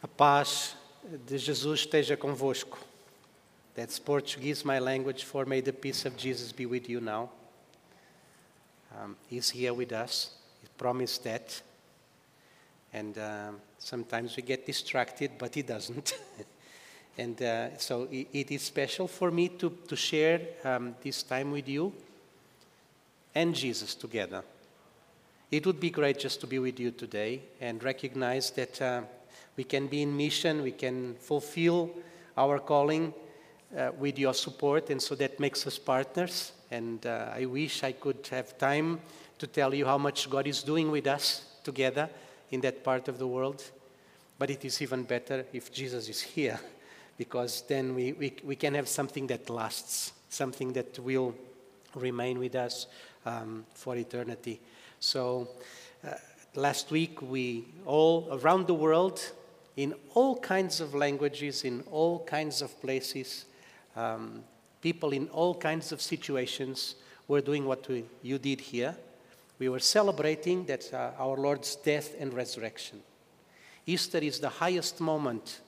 A paz de Jesus esteja convosco. That's Portuguese, my language, for may the peace of Jesus be with you now. Um, he's here with us. He promised that. And um, sometimes we get distracted, but he doesn't. and uh, so it, it is special for me to, to share um, this time with you and Jesus together. It would be great just to be with you today and recognize that uh, we can be in mission, we can fulfill our calling uh, with your support, and so that makes us partners. And uh, I wish I could have time to tell you how much God is doing with us together in that part of the world. But it is even better if Jesus is here, because then we, we, we can have something that lasts, something that will remain with us um, for eternity. So uh, last week, we all around the world, in all kinds of languages, in all kinds of places, um, people in all kinds of situations were doing what we, you did here. We were celebrating that uh, our Lord's death and resurrection. Easter is the highest moment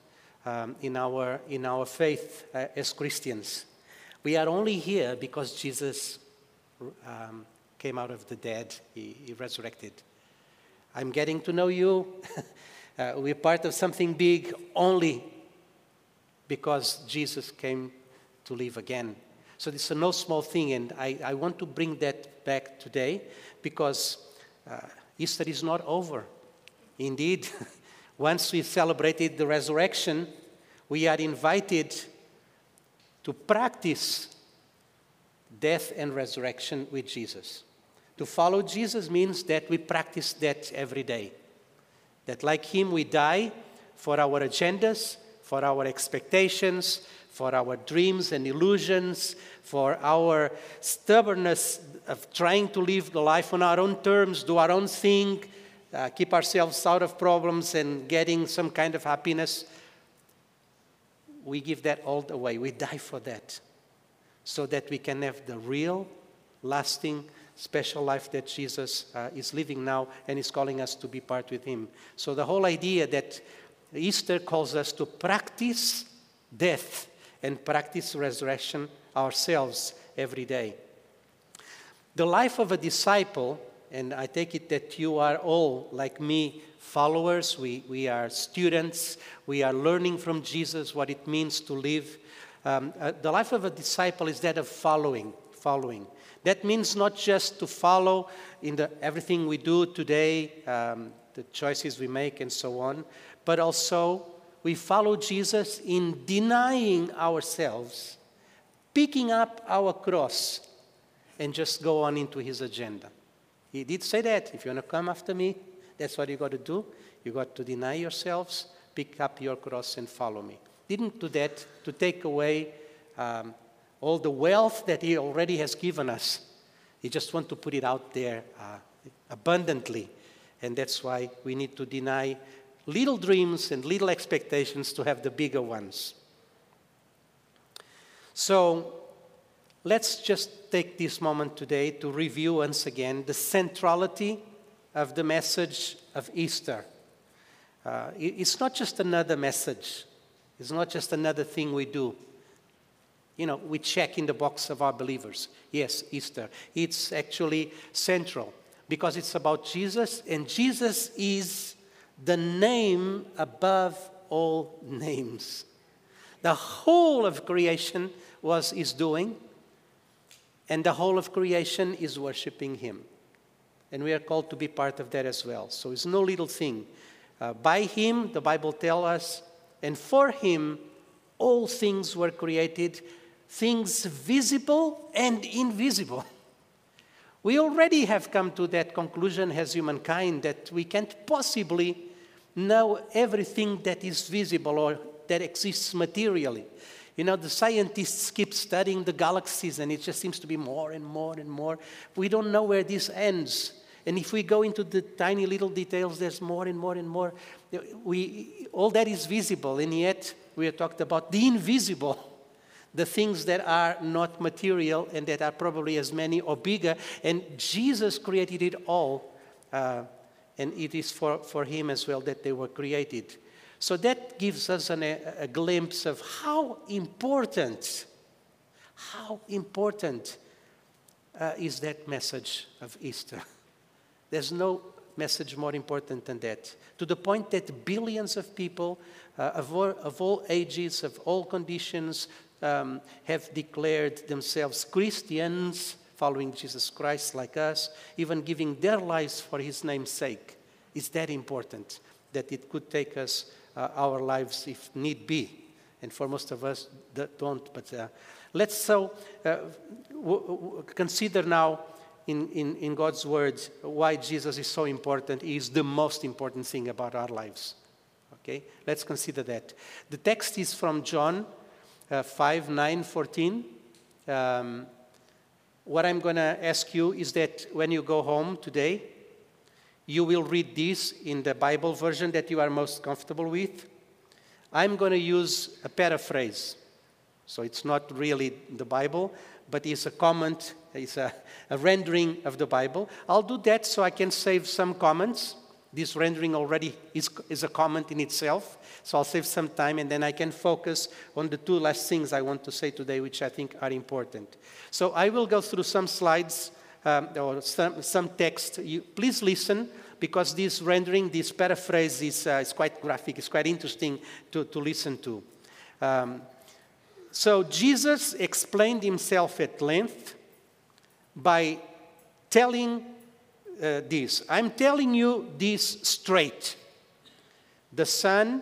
um, in, our, in our faith uh, as Christians. We are only here because Jesus um, came out of the dead, he, he resurrected. I'm getting to know you. uh, we're part of something big only because Jesus came to live again. So this is a no small thing, and I, I want to bring that back today because uh, Easter is not over. Indeed, once we celebrated the resurrection, we are invited to practice death and resurrection with Jesus. To follow Jesus means that we practice that every day. That, like Him, we die for our agendas, for our expectations, for our dreams and illusions, for our stubbornness of trying to live the life on our own terms, do our own thing, uh, keep ourselves out of problems and getting some kind of happiness. We give that all away. We die for that so that we can have the real, lasting, special life that Jesus uh, is living now and is calling us to be part with Him. So, the whole idea that Easter calls us to practice death and practice resurrection ourselves every day. The life of a disciple, and I take it that you are all, like me, followers, we, we are students, we are learning from Jesus what it means to live. Um, uh, the life of a disciple is that of following, following. That means not just to follow in the, everything we do today, um, the choices we make, and so on, but also we follow Jesus in denying ourselves, picking up our cross, and just go on into his agenda. He did say that if you want to come after me, that's what you got to do. You got to deny yourselves, pick up your cross, and follow me. Didn't do that to take away um, all the wealth that He already has given us. He just wants to put it out there uh, abundantly. And that's why we need to deny little dreams and little expectations to have the bigger ones. So let's just take this moment today to review once again the centrality of the message of Easter. Uh, it's not just another message, it's not just another thing we do you know, we check in the box of our believers. Yes, Easter. It's actually central because it's about Jesus, and Jesus is the name above all names. The whole of creation was is doing, and the whole of creation is worshiping Him. And we are called to be part of that as well. So it's no little thing. Uh, by Him, the Bible tells us, and for Him, all things were created things visible and invisible. We already have come to that conclusion as humankind that we can't possibly know everything that is visible or that exists materially. You know, the scientists keep studying the galaxies and it just seems to be more and more and more. We don't know where this ends. And if we go into the tiny little details, there's more and more and more. We, all that is visible, and yet we are talked about the invisible the things that are not material and that are probably as many or bigger. And Jesus created it all, uh, and it is for, for Him as well that they were created. So that gives us an, a, a glimpse of how important, how important uh, is that message of Easter. There's no message more important than that. To the point that billions of people uh, of, all, of, all, ages, of all conditions, um, have declared themselves Christians, following Jesus Christ like us, even giving their lives for his name's sake. It's that important that it could take us uh, our lives if need be. And for most of us that don't. But uh, let's so uh, consider now in, in, in God's words why Jesus is so important. He is the most important thing about our lives. Okay, let's consider that. The text is from John uh, 5 9 14. Um, what I'm going to ask you is that when you go home today, you will read this in the Bible version that you are most comfortable with. I'm going to use a paraphrase. So it's not really the Bible, but it's a comment, it's a, a rendering of the Bible. I'll do that so I can save some comments this rendering already is, is a comment in itself, so I'll save some time and then I can focus on the two last things I want to say today, which I think are important. So I will go through some slides um, or some, some text. You, please listen because this rendering, this paraphrase is, uh, is quite graphic, it's quite interesting to, to listen to. Um, so Jesus explained himself at length by telling uh, this. I'm telling you this straight. The Son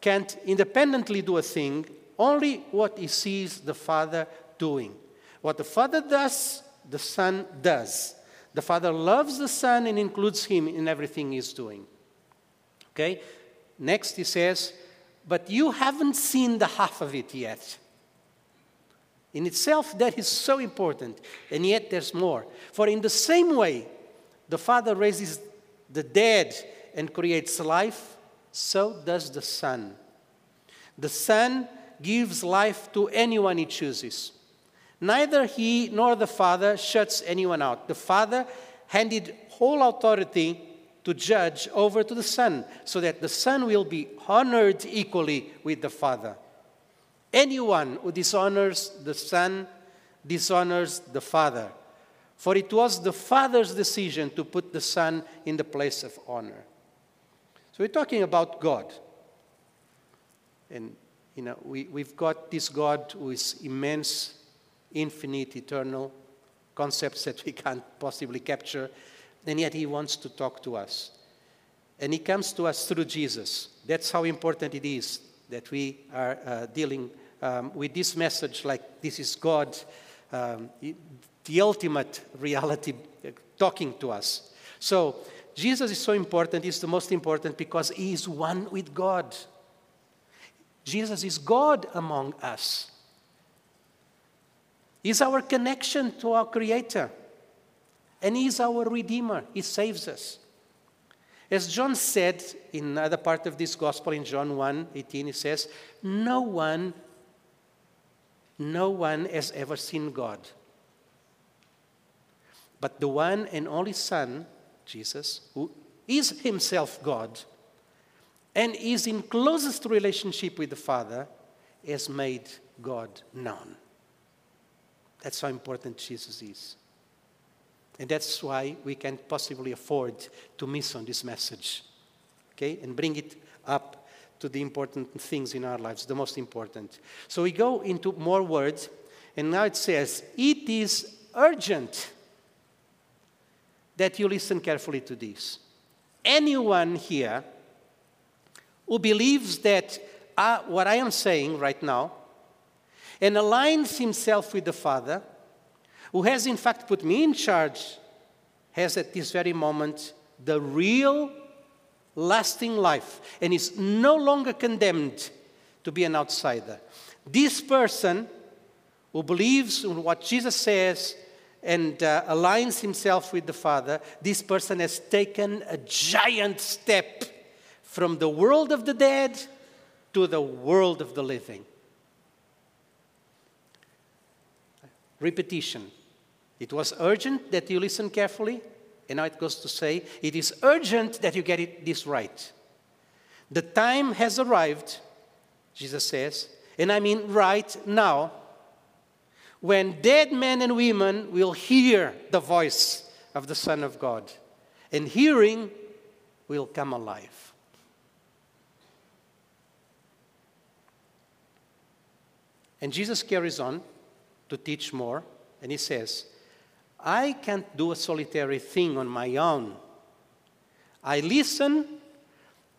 can't independently do a thing, only what he sees the Father doing. What the Father does, the Son does. The Father loves the Son and includes him in everything he's doing. Okay? Next, he says, But you haven't seen the half of it yet. In itself, that is so important, and yet there's more. For in the same way the Father raises the dead and creates life, so does the Son. The Son gives life to anyone he chooses. Neither he nor the Father shuts anyone out. The Father handed whole authority to judge over to the Son, so that the Son will be honored equally with the Father. Anyone who dishonors the Son dishonors the Father for it was the Father's decision to put the Son in the place of honor. So we're talking about God. And, you know, we, we've got this God who is immense, infinite, eternal, concepts that we can't possibly capture, and yet He wants to talk to us. And He comes to us through Jesus. That's how important it is that we are uh, dealing um, with this message like this is God. Um, the ultimate reality uh, talking to us. So, Jesus is so important, he's the most important because he is one with God. Jesus is God among us. He's our connection to our Creator. And He's our Redeemer. He saves us. As John said in another part of this gospel in John 1 18, he says, No one, no one has ever seen God. But the one and only Son, Jesus, who is himself God and is in closest relationship with the Father, has made God known. That's how important Jesus is. And that's why we can't possibly afford to miss on this message. Okay? And bring it up to the important things in our lives, the most important. So we go into more words, and now it says, It is urgent that you listen carefully to this. Anyone here who believes that uh, what I am saying right now and aligns himself with the Father, who has in fact put me in charge, has at this very moment the real lasting life and is no longer condemned to be an outsider. This person who believes in what Jesus says and uh, aligns himself with the Father, this person has taken a giant step from the world of the dead to the world of the living. Repetition. It was urgent that you listen carefully, and now it goes to say it is urgent that you get it this right. The time has arrived, Jesus says, and I mean right now, when dead men and women will hear the voice of the Son of God, and hearing will come alive. And Jesus carries on to teach more, and he says, I can't do a solitary thing on my own. I listen,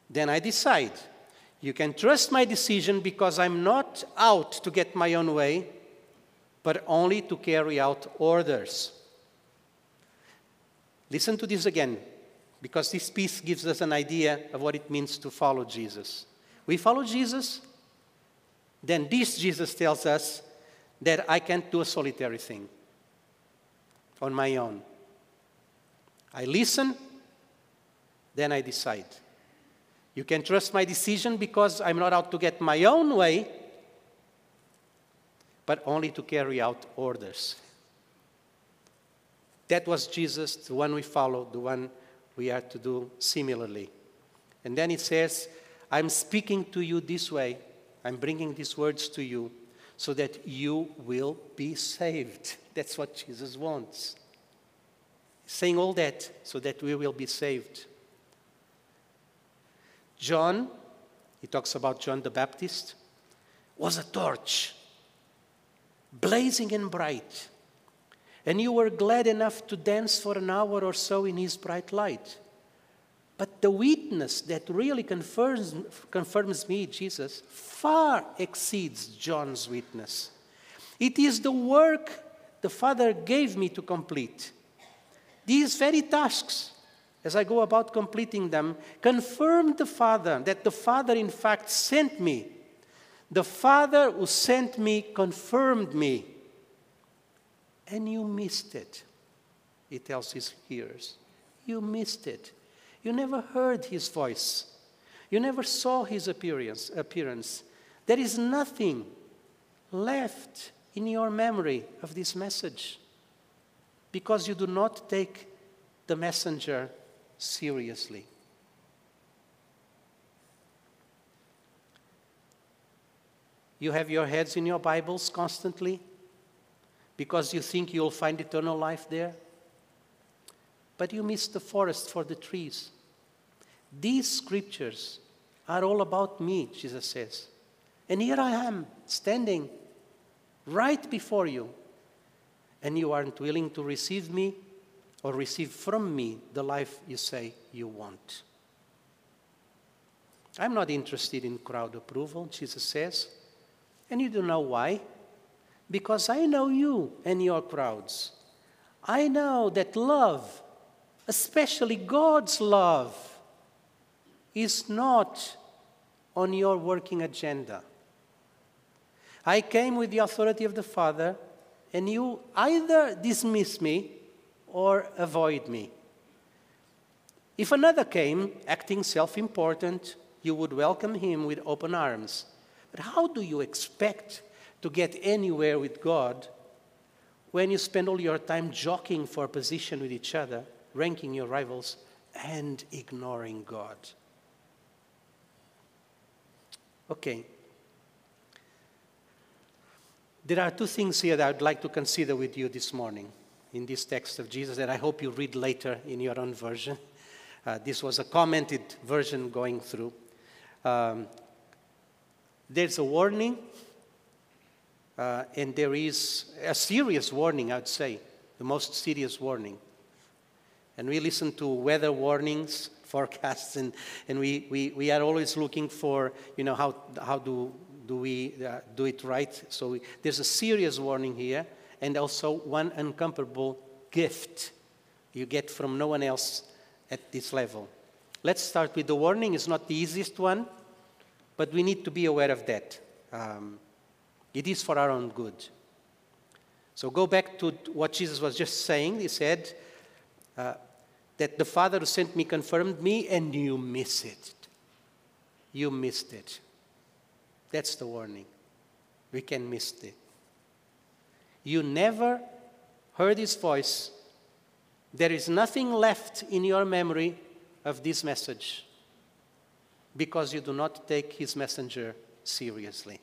then I decide. You can trust my decision because I'm not out to get my own way, but only to carry out orders. Listen to this again, because this piece gives us an idea of what it means to follow Jesus. We follow Jesus, then this Jesus tells us that I can't do a solitary thing on my own. I listen, then I decide. You can trust my decision because I'm not out to get my own way, but only to carry out orders. That was Jesus, the one we follow, the one we are to do similarly. And then it says, I'm speaking to you this way, I'm bringing these words to you so that you will be saved. That's what Jesus wants. Saying all that so that we will be saved. John, he talks about John the Baptist, was a torch, blazing and bright. And you were glad enough to dance for an hour or so in his bright light. But the witness that really confirms, confirms me, Jesus, far exceeds John's witness. It is the work the Father gave me to complete. These very tasks as I go about completing them, confirm the Father that the Father, in fact, sent me. The Father who sent me confirmed me. And you missed it, he tells his hearers. You missed it. You never heard his voice. You never saw his appearance. appearance. There is nothing left in your memory of this message because you do not take the messenger seriously. You have your heads in your Bibles constantly because you think you'll find eternal life there. But you miss the forest for the trees. These scriptures are all about me, Jesus says. And here I am, standing right before you. And you aren't willing to receive me or receive from me the life you say you want. I'm not interested in crowd approval, Jesus says. And you don't know why? Because I know you and your crowds. I know that love, especially God's love, is not on your working agenda. I came with the authority of the Father, and you either dismiss me or avoid me. If another came, acting self important, you would welcome him with open arms. But how do you expect to get anywhere with God when you spend all your time jockeying for position with each other, ranking your rivals, and ignoring God? Okay. There are two things here that I'd like to consider with you this morning in this text of Jesus that I hope you read later in your own version. Uh, this was a commented version going through. Um, there's a warning, uh, and there is a serious warning, I'd say, the most serious warning. And we listen to weather warnings, forecasts, and, and we, we, we are always looking for, you know, how, how do, do we uh, do it right? So we, there's a serious warning here and also one incomparable gift you get from no one else at this level. Let's start with the warning. It's not the easiest one, but we need to be aware of that. Um, it is for our own good. So go back to what Jesus was just saying. He said uh, that the Father who sent me confirmed me, and you miss it. You missed it. That's the warning. We can miss it. You never heard his voice. There is nothing left in your memory of this message because you do not take his messenger seriously.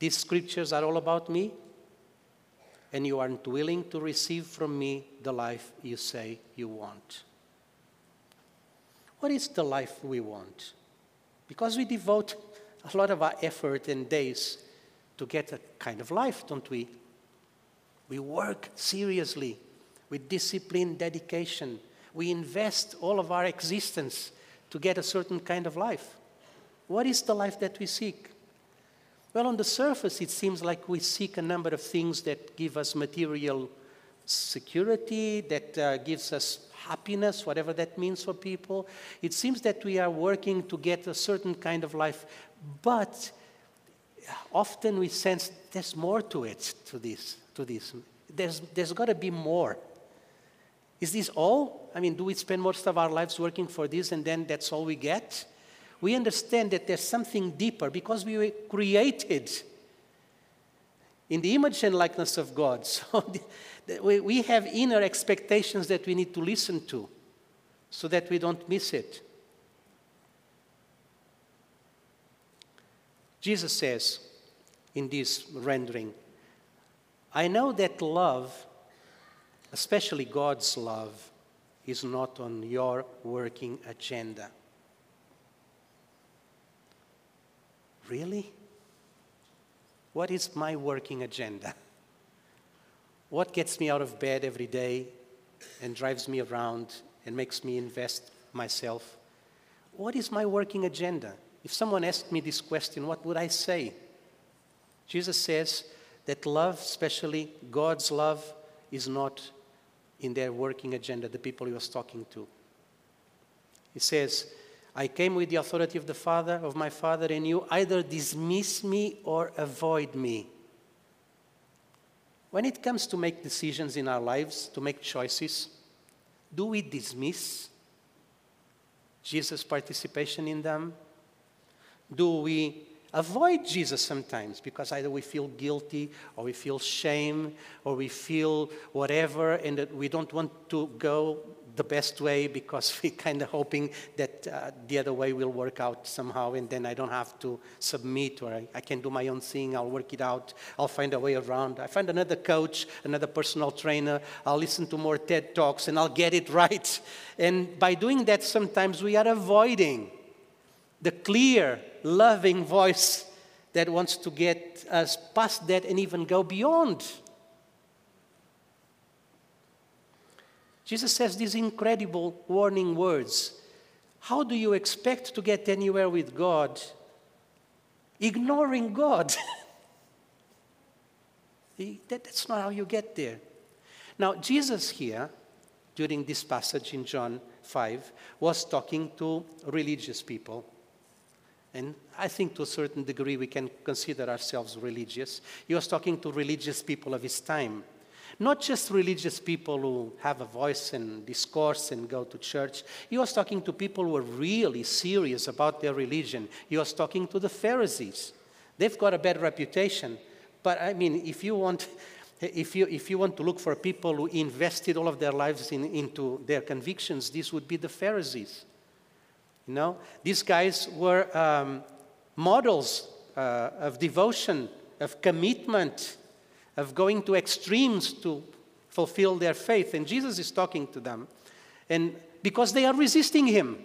These scriptures are all about me, and you aren't willing to receive from me the life you say you want. What is the life we want? Because we devote a lot of our effort and days to get a kind of life, don't we? We work seriously with discipline, dedication. We invest all of our existence to get a certain kind of life. What is the life that we seek? Well, on the surface, it seems like we seek a number of things that give us material security, that uh, gives us happiness, whatever that means for people. It seems that we are working to get a certain kind of life, but often we sense there's more to it, to this. To this. There's, there's got to be more. Is this all? I mean, do we spend most of our lives working for this and then that's all we get? we understand that there's something deeper because we were created in the image and likeness of God. So we have inner expectations that we need to listen to so that we don't miss it. Jesus says in this rendering, I know that love, especially God's love, is not on your working agenda. Really? What is my working agenda? What gets me out of bed every day and drives me around and makes me invest myself? What is my working agenda? If someone asked me this question, what would I say? Jesus says that love, especially God's love, is not in their working agenda, the people he was talking to. He says, I came with the authority of the Father, of my Father, and you either dismiss me or avoid me. When it comes to make decisions in our lives, to make choices, do we dismiss Jesus' participation in them? Do we avoid Jesus sometimes because either we feel guilty or we feel shame or we feel whatever and that we don't want to go the best way because we're kind of hoping that uh, the other way will work out somehow and then I don't have to submit or I, I, can do my own thing. I'll work it out. I'll find a way around. I find another coach, another personal trainer. I'll listen to more TED Talks and I'll get it right. And by doing that, sometimes we are avoiding the clear, loving voice that wants to get us past that and even go beyond. Jesus says these incredible warning words. How do you expect to get anywhere with God ignoring God? That's not how you get there. Now, Jesus here, during this passage in John 5, was talking to religious people. And I think to a certain degree we can consider ourselves religious. He was talking to religious people of his time. Not just religious people who have a voice and discourse and go to church. He was talking to people who are really serious about their religion. He was talking to the Pharisees. They've got a bad reputation. But I mean, if you want, if you, if you want to look for people who invested all of their lives in, into their convictions, this would be the Pharisees. You know, these guys were um, models uh, of devotion, of commitment, of going to extremes to fulfill their faith. And Jesus is talking to them. And because they are resisting him,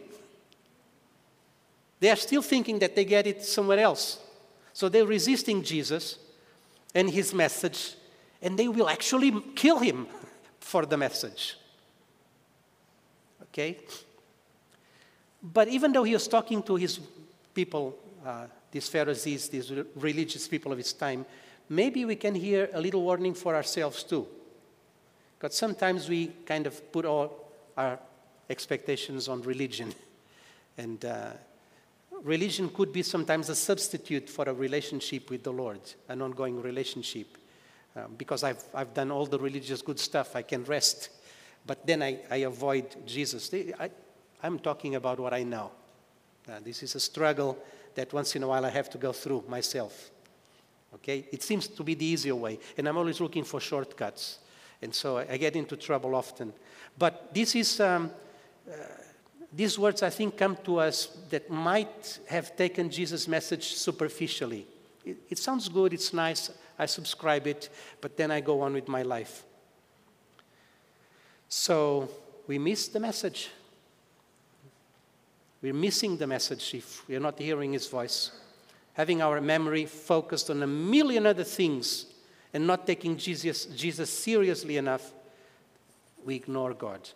they are still thinking that they get it somewhere else. So they're resisting Jesus and his message, and they will actually kill him for the message. Okay? But even though he was talking to his people, uh, these Pharisees, these religious people of his time, maybe we can hear a little warning for ourselves too. Because sometimes we kind of put all our expectations on religion. And uh, religion could be sometimes a substitute for a relationship with the Lord, an ongoing relationship. Um, because I've, I've done all the religious good stuff, I can rest. But then I, I avoid Jesus. I, I'm talking about what I know. Uh, this is a struggle that once in a while I have to go through myself. Okay? It seems to be the easier way. And I'm always looking for shortcuts. And so I get into trouble often. But this is um, these words, I think, come to us that might have taken Jesus' message superficially. It, it sounds good, it's nice, I subscribe it, but then I go on with my life. So we miss the message. We're missing the message if we're not hearing his voice. Having our memory focused on a million other things and not taking Jesus, Jesus seriously enough, we ignore God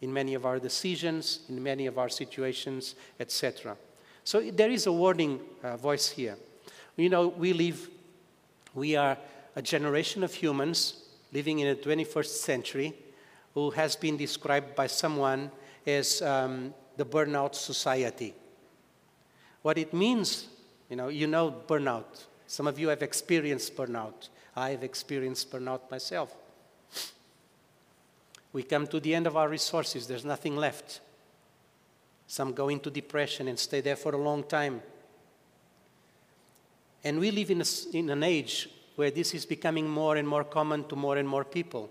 in many of our decisions, in many of our situations, etc. So there is a warning uh, voice here. You know, we live, we are a generation of humans living in the 21st century who has been described by someone as um, the burnout society. What it means, you know, you know burnout. Some of you have experienced burnout. I have experienced burnout myself. We come to the end of our resources, there's nothing left. Some go into depression and stay there for a long time. And we live in, a, in an age where this is becoming more and more common to more and more people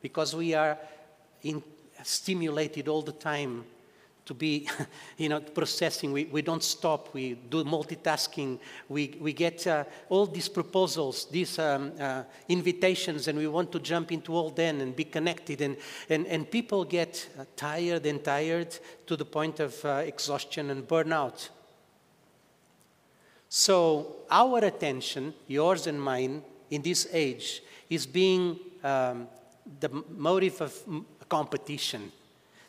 because we are in, stimulated all the time to be, you know, processing. We, we don't stop. We do multitasking. We, we get uh, all these proposals, these um, uh, invitations, and we want to jump into all then and be connected. And, and, and people get uh, tired and tired to the point of uh, exhaustion and burnout. So our attention, yours and mine, in this age, is being um, the motive of competition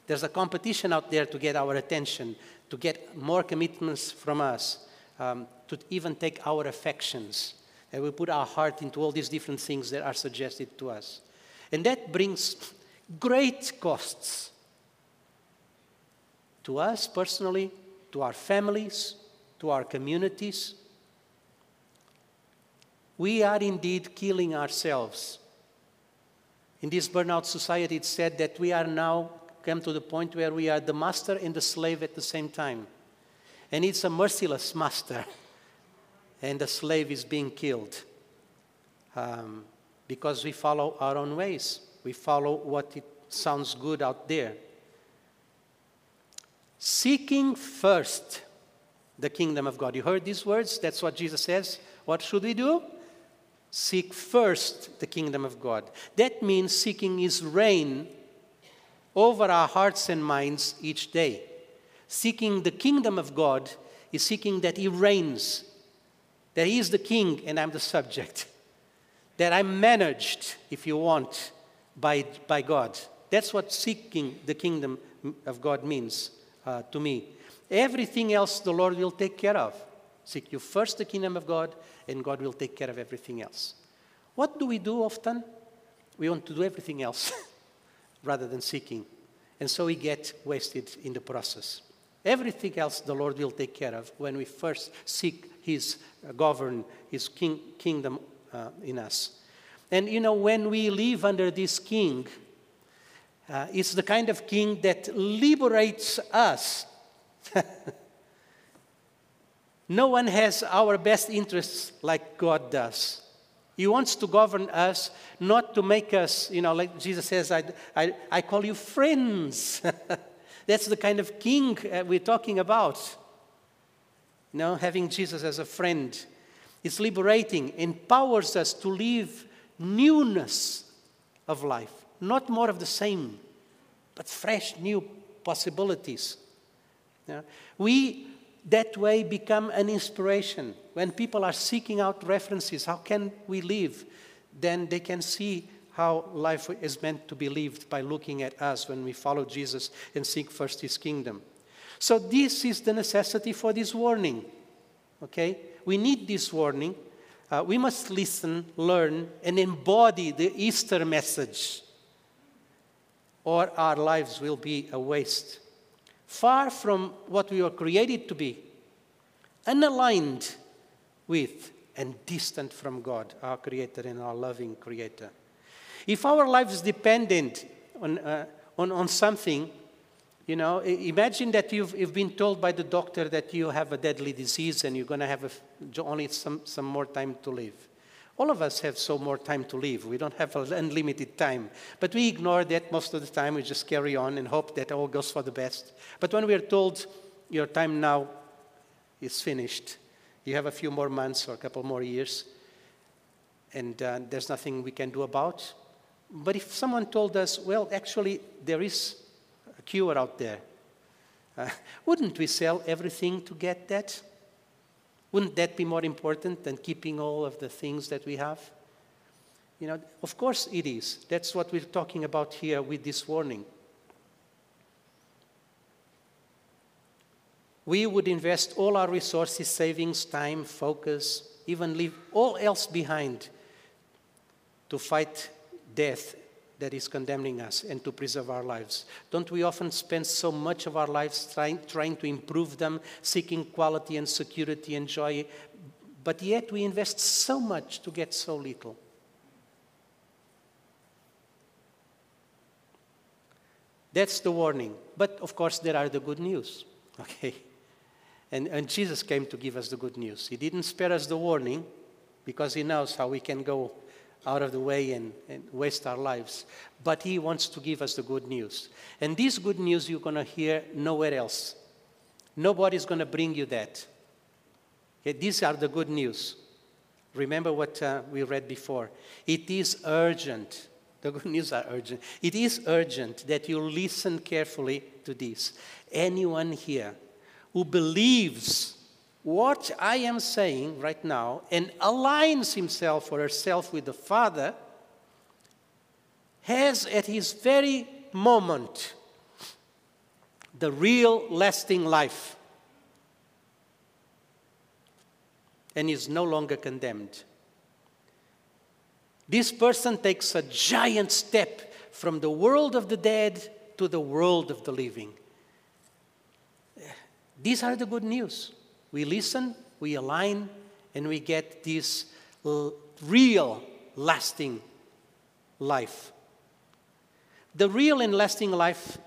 there's a competition out there to get our attention, to get more commitments from us, um, to even take our affections. And we put our heart into all these different things that are suggested to us. And that brings great costs to us personally, to our families, to our communities. We are indeed killing ourselves. In this burnout society, it's said that we are now come to the point where we are the master and the slave at the same time. And it's a merciless master, and the slave is being killed um, because we follow our own ways. We follow what it sounds good out there. Seeking first the kingdom of God. You heard these words? That's what Jesus says. What should we do? Seek first the kingdom of God. That means seeking his reign over our hearts and minds each day. Seeking the kingdom of God is seeking that He reigns, that He is the king and I'm the subject, that I'm managed, if you want, by, by God. That's what seeking the kingdom of God means uh, to me. Everything else the Lord will take care of. Seek you first the kingdom of God, and God will take care of everything else. What do we do often? We want to do everything else. rather than seeking. And so we get wasted in the process. Everything else the Lord will take care of when we first seek His uh, govern, His king, kingdom uh, in us. And you know, when we live under this king, uh, it's the kind of king that liberates us. no one has our best interests like God does. He wants to govern us, not to make us, you know, like Jesus says, I, I, I call you friends. That's the kind of king uh, we're talking about. You know, having Jesus as a friend. It's liberating, empowers us to live newness of life, not more of the same, but fresh, new possibilities. Yeah? We that way become an inspiration. When people are seeking out references, how can we live? Then they can see how life is meant to be lived by looking at us when we follow Jesus and seek first his kingdom. So, this is the necessity for this warning. Okay? We need this warning. Uh, we must listen, learn, and embody the Easter message, or our lives will be a waste far from what we were created to be, unaligned with and distant from God, our Creator and our loving Creator. If our life is dependent on, uh, on, on something, you know, imagine that you've, you've been told by the doctor that you have a deadly disease and you're going to have a, only some, some more time to live. All of us have so more time to live. We don't have unlimited time. But we ignore that most of the time. We just carry on and hope that all goes for the best. But when we are told your time now is finished, you have a few more months or a couple more years, and uh, there's nothing we can do about. But if someone told us, well, actually, there is a cure out there, uh, wouldn't we sell everything to get that? Wouldn't that be more important than keeping all of the things that we have? You know, of course it is. That's what we're talking about here with this warning. We would invest all our resources, savings, time, focus, even leave all else behind to fight death that is condemning us and to preserve our lives. Don't we often spend so much of our lives trying, trying to improve them, seeking quality and security and joy, but yet we invest so much to get so little? That's the warning. But of course, there are the good news. Okay? And, and Jesus came to give us the good news. He didn't spare us the warning because he knows how we can go out of the way and, and waste our lives. But He wants to give us the good news. And this good news you're going to hear nowhere else. Nobody's going to bring you that. Okay, these are the good news. Remember what uh, we read before. It is urgent. The good news are urgent. It is urgent that you listen carefully to this. Anyone here who believes what I am saying right now and aligns himself or herself with the Father has at his very moment the real lasting life and is no longer condemned. This person takes a giant step from the world of the dead to the world of the living. These are the good news. We listen, we align, and we get this real, lasting life. The real and lasting life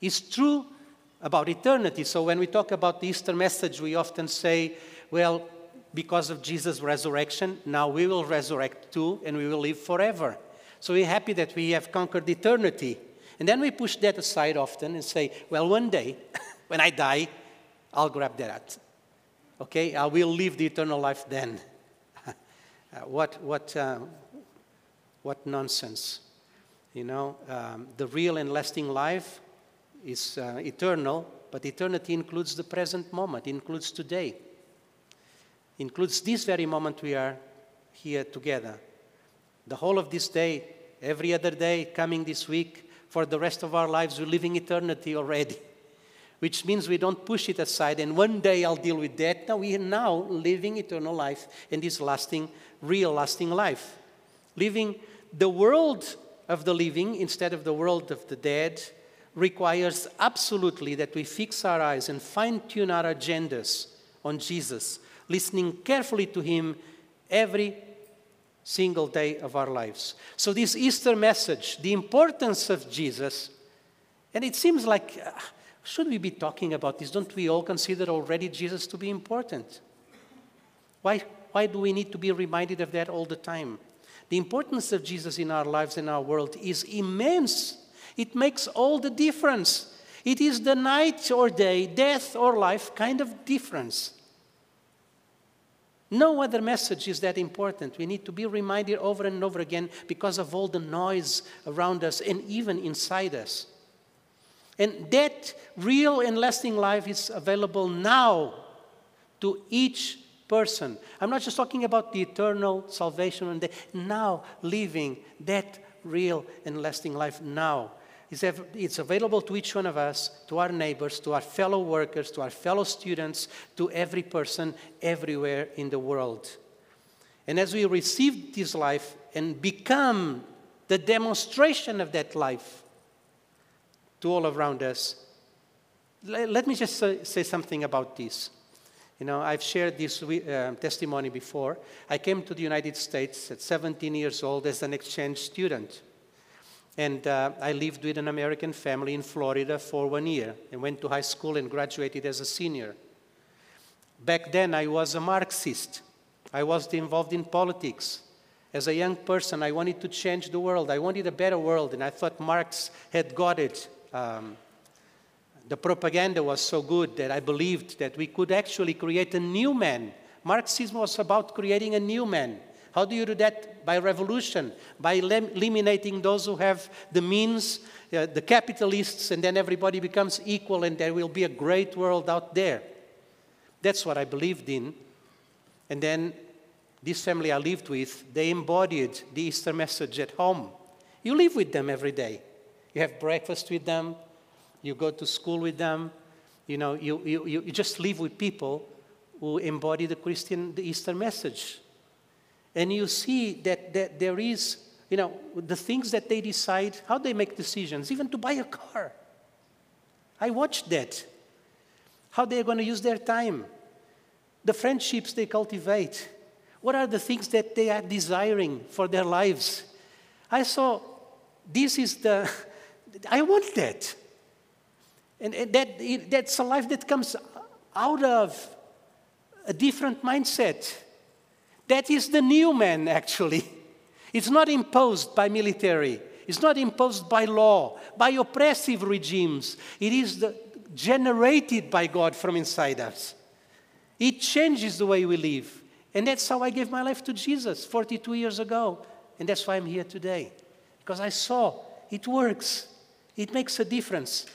is true about eternity. So when we talk about the Easter message, we often say, well, because of Jesus' resurrection, now we will resurrect too, and we will live forever. So we're happy that we have conquered eternity. And then we push that aside often and say, well, one day, when I die, I'll grab that Okay, I will live the eternal life then. uh, what, what, uh, what nonsense. You know, um, the real and lasting life is uh, eternal, but eternity includes the present moment, includes today, includes this very moment we are here together. The whole of this day, every other day, coming this week, for the rest of our lives, we're living eternity already. which means we don't push it aside and one day I'll deal with that. Now we are now living eternal life and this lasting, real lasting life. Living the world of the living instead of the world of the dead requires absolutely that we fix our eyes and fine tune our agendas on Jesus, listening carefully to Him every single day of our lives. So, this Easter message, the importance of Jesus, and it seems like. Uh, should we be talking about this? Don't we all consider already Jesus to be important? Why, why do we need to be reminded of that all the time? The importance of Jesus in our lives and our world is immense. It makes all the difference. It is the night or day, death or life kind of difference. No other message is that important. We need to be reminded over and over again because of all the noise around us and even inside us. And that real and lasting life is available now to each person. I'm not just talking about the eternal salvation and the now living that real and lasting life now. It's available to each one of us, to our neighbors, to our fellow workers, to our fellow students, to every person everywhere in the world. And as we receive this life and become the demonstration of that life, to all around us. Let me just say something about this. You know, I've shared this uh, testimony before. I came to the United States at 17 years old as an exchange student. And uh, I lived with an American family in Florida for one year and went to high school and graduated as a senior. Back then, I was a Marxist. I was involved in politics. As a young person, I wanted to change the world. I wanted a better world, and I thought Marx had got it. Um, the propaganda was so good that I believed that we could actually create a new man. Marxism was about creating a new man. How do you do that? By revolution, by eliminating those who have the means, uh, the capitalists, and then everybody becomes equal, and there will be a great world out there. That's what I believed in. And then this family I lived with, they embodied the Easter message at home. You live with them every day. You have breakfast with them, you go to school with them, you know, you, you, you just live with people who embody the Christian, the Easter message. And you see that, that there is, you know, the things that they decide, how they make decisions, even to buy a car. I watched that. How they're going to use their time, the friendships they cultivate. What are the things that they are desiring for their lives? I saw this is the, I want that. And, and that, that's a life that comes out of a different mindset. That is the new man, actually. It's not imposed by military, it's not imposed by law, by oppressive regimes. It is the, generated by God from inside us. It changes the way we live. And that's how I gave my life to Jesus 42 years ago. And that's why I'm here today. Because I saw it works, it makes a difference.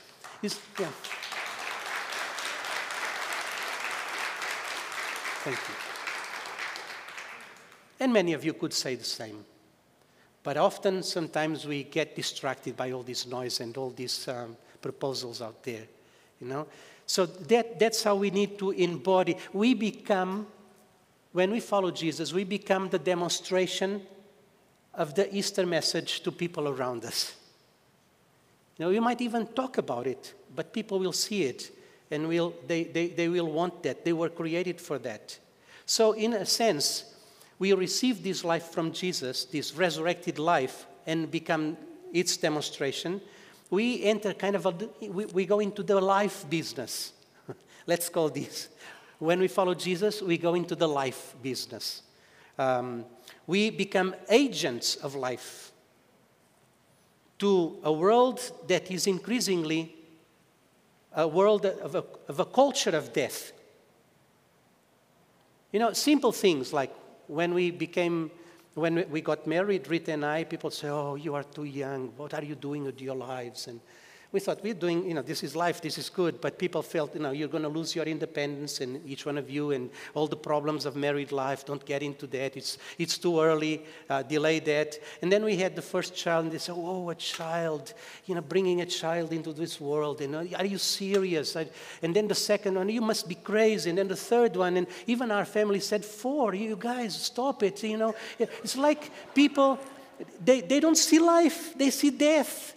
It's, yeah. Thank you. And many of you could say the same. But often, sometimes we get distracted by all this noise and all these um, proposals out there, you know. So that, that's how we need to embody. We become, when we follow Jesus, we become the demonstration of the Easter message to people around us. You know, might even talk about it, but people will see it and will, they, they, they will want that. They were created for that. So, in a sense, we receive this life from Jesus, this resurrected life, and become its demonstration. We enter kind of a, we, we go into the life business. Let's call this. When we follow Jesus, we go into the life business. Um, we become agents of life to a world that is increasingly a world of a, of a culture of death. You know, simple things like when we became, when we got married, Rita and I, people say, oh, you are too young. What are you doing with your lives? And we thought we're doing, you know, this is life, this is good, but people felt, you know, you're going to lose your independence, and each one of you, and all the problems of married life. Don't get into that. It's, it's too early. Uh, delay that. And then we had the first child, and they said, oh, a child, you know, bringing a child into this world. And are you serious? and then the second one, you must be crazy. And then the third one, and even our family said, four. You guys, stop it. You know, it's like people, they, they don't see life; they see death.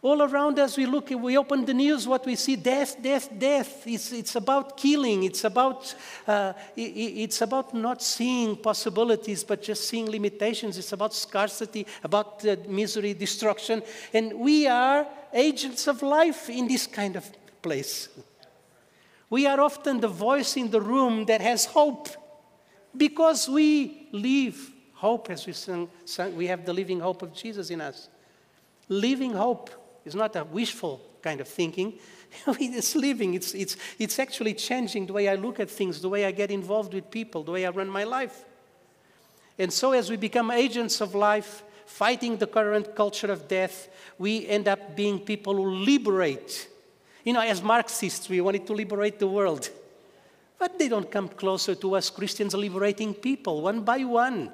All around us, we look, we open the news, what we see death, death, death. It's, it's about killing, it's about, uh, it's about not seeing possibilities, but just seeing limitations. It's about scarcity, about uh, misery, destruction. And we are agents of life in this kind of place. We are often the voice in the room that has hope because we live hope, as we sing, we have the living hope of Jesus in us. Living hope. It's not a wishful kind of thinking. it's living, it's, it's, it's actually changing the way I look at things, the way I get involved with people, the way I run my life. And so, as we become agents of life, fighting the current culture of death, we end up being people who liberate. You know, as Marxists, we wanted to liberate the world. But they don't come closer to us Christians liberating people one by one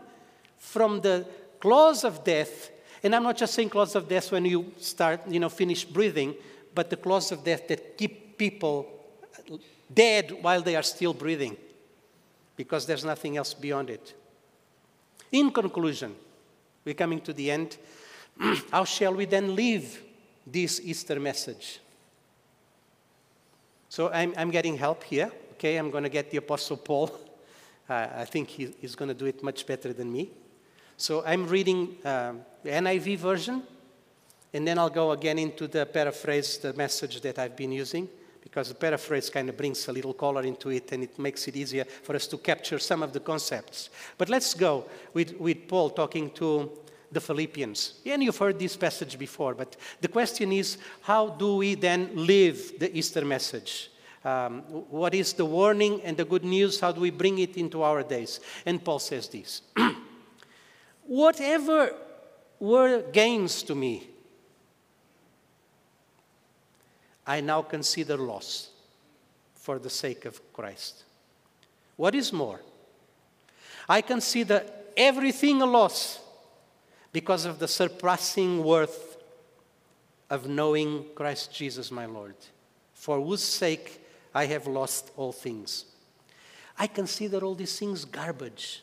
from the claws of death and I'm not just saying claws of death when you start, you know, finish breathing, but the claws of death that keep people dead while they are still breathing, because there's nothing else beyond it. In conclusion, we're coming to the end. How shall we then live this Easter message? So I'm, I'm getting help here. Okay, I'm going to get the Apostle Paul. Uh, I think he, he's going to do it much better than me. So I'm reading um, the NIV version, and then I'll go again into the paraphrase, the message that I've been using, because the paraphrase kind of brings a little color into it and it makes it easier for us to capture some of the concepts. But let's go with, with Paul talking to the Philippians. And you've heard this passage before, but the question is how do we then live the Easter message? Um, what is the warning and the good news? How do we bring it into our days? And Paul says this Whatever were gains to me, I now consider loss for the sake of Christ. What is more, I consider everything a loss because of the surpassing worth of knowing Christ Jesus my Lord, for whose sake I have lost all things. I consider all these things garbage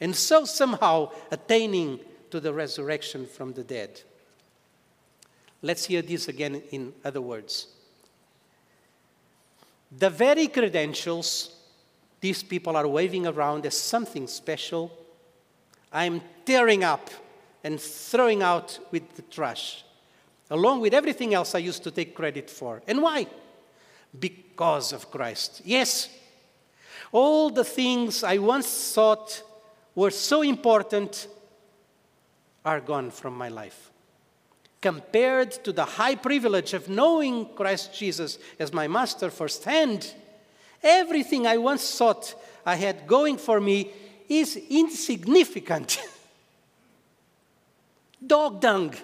and so somehow attaining to the resurrection from the dead. Let's hear this again in other words. The very credentials these people are waving around as something special, I'm tearing up and throwing out with the trash, along with everything else I used to take credit for. And why? because of Christ. Yes, all the things I once thought were so important are gone from my life. Compared to the high privilege of knowing Christ Jesus as my master firsthand, everything I once thought I had going for me is insignificant. Dog dung.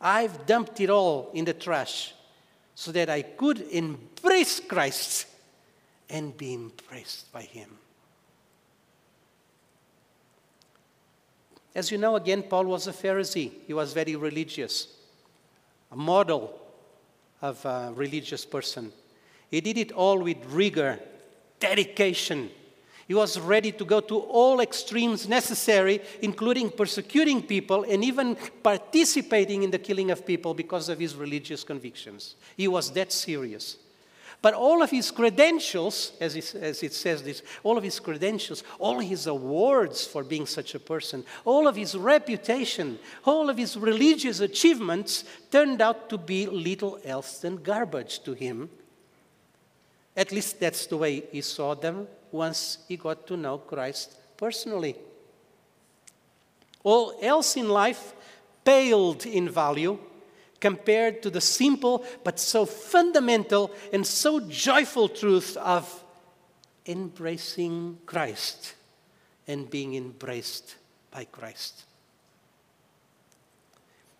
I've dumped it all in the trash so that I could embrace Christ and be embraced by Him. As you know, again, Paul was a Pharisee. He was very religious, a model of a religious person. He did it all with rigor, dedication, he was ready to go to all extremes necessary, including persecuting people and even participating in the killing of people because of his religious convictions. He was that serious. But all of his credentials, as it, as it says this, all of his credentials, all his awards for being such a person, all of his reputation, all of his religious achievements turned out to be little else than garbage to him. At least that's the way he saw them once he got to know Christ personally. All else in life paled in value compared to the simple but so fundamental and so joyful truth of embracing Christ and being embraced by Christ.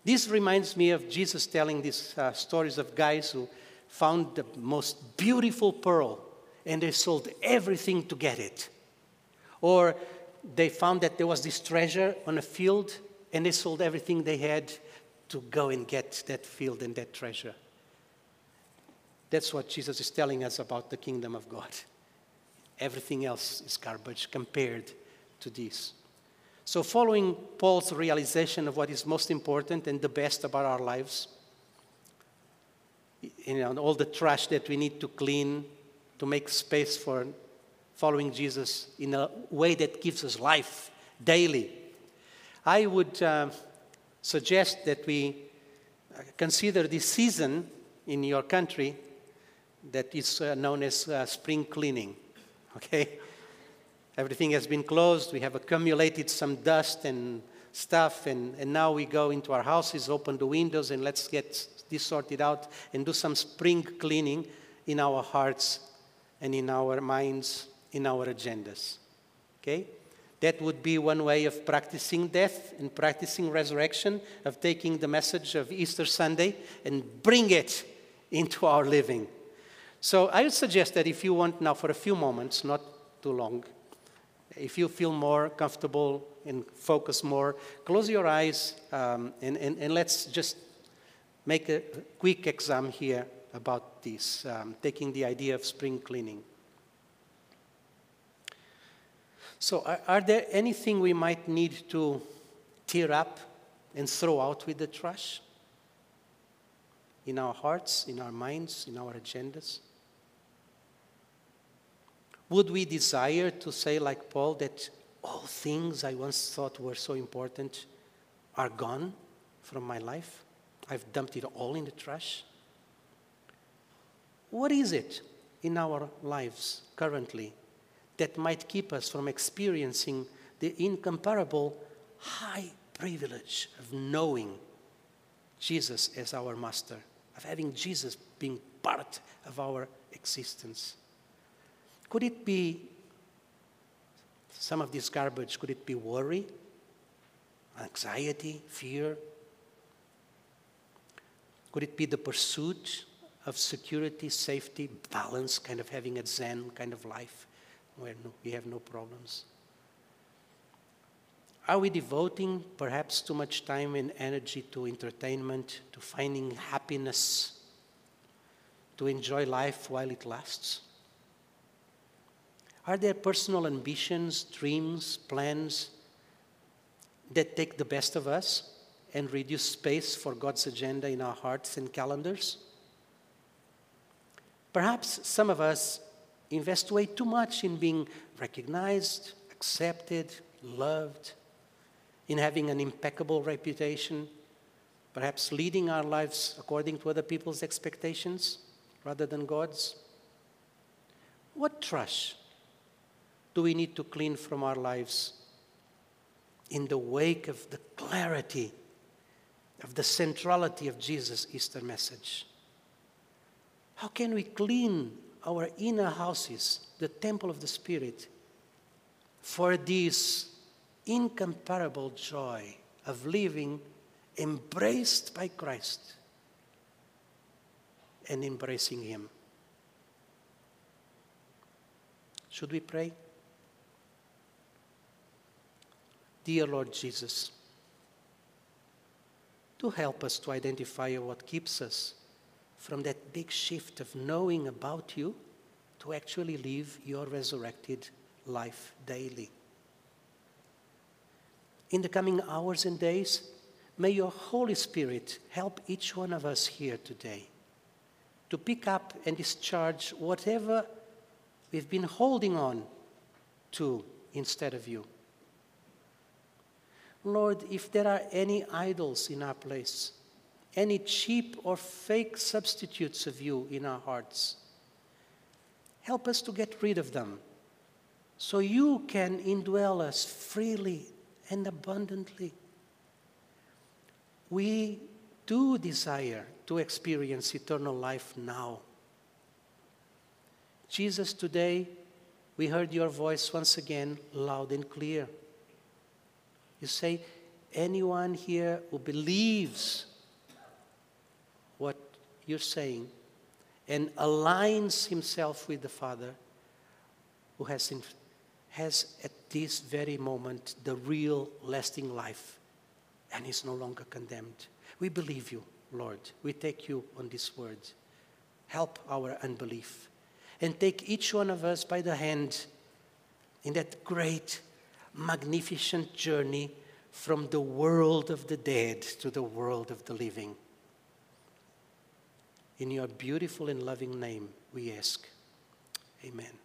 This reminds me of Jesus telling these uh, stories of guys who found the most beautiful pearl and they sold everything to get it. Or they found that there was this treasure on a field and they sold everything they had to go and get that field and that treasure. That's what Jesus is telling us about the kingdom of God. Everything else is garbage compared to this. So, following Paul's realization of what is most important and the best about our lives, you know, all the trash that we need to clean, to make space for following Jesus in a way that gives us life daily. I would uh, suggest that we uh, consider this season in your country that is uh, known as uh, spring cleaning. Okay? Everything has been closed, we have accumulated some dust and stuff, and, and now we go into our houses, open the windows, and let's get this sorted out and do some spring cleaning in our hearts and in our minds, in our agendas. Okay? That would be one way of practicing death and practicing resurrection, of taking the message of Easter Sunday and bring it into our living. So I would suggest that if you want now for a few moments, not too long, if you feel more comfortable and focus more, close your eyes um, and, and, and let's just make a quick exam here about this, um, taking the idea of spring cleaning. So, are, are there anything we might need to tear up and throw out with the trash? In our hearts, in our minds, in our agendas? Would we desire to say, like Paul, that all things I once thought were so important are gone from my life? I've dumped it all in the trash? What is it in our lives currently that might keep us from experiencing the incomparable high privilege of knowing Jesus as our master, of having Jesus being part of our existence? Could it be some of this garbage? Could it be worry, anxiety, fear? Could it be the pursuit of security, safety, balance, kind of having a Zen kind of life where no, we have no problems? Are we devoting perhaps too much time and energy to entertainment, to finding happiness, to enjoy life while it lasts? Are there personal ambitions, dreams, plans that take the best of us and reduce space for God's agenda in our hearts and calendars? Perhaps some of us invest way too much in being recognized, accepted, loved, in having an impeccable reputation, perhaps leading our lives according to other people's expectations rather than God's. What trash do we need to clean from our lives in the wake of the clarity of the centrality of Jesus' Easter message? How can we clean our inner houses, the temple of the Spirit, for this incomparable joy of living embraced by Christ and embracing Him? Should we pray? Dear Lord Jesus, to help us to identify what keeps us from that big shift of knowing about you to actually live your resurrected life daily. In the coming hours and days, may your Holy Spirit help each one of us here today to pick up and discharge whatever we've been holding on to instead of you. Lord, if there are any idols in our place, any cheap or fake substitutes of you in our hearts, help us to get rid of them so you can indwell us freely and abundantly. We do desire to experience eternal life now. Jesus, today we heard your voice once again loud and clear. You say, anyone here who believes what you're saying and aligns himself with the Father, who has, in, has at this very moment the real lasting life and is no longer condemned. We believe you, Lord. We take you on this word. Help our unbelief and take each one of us by the hand in that great magnificent journey from the world of the dead to the world of the living. In your beautiful and loving name, we ask. Amen.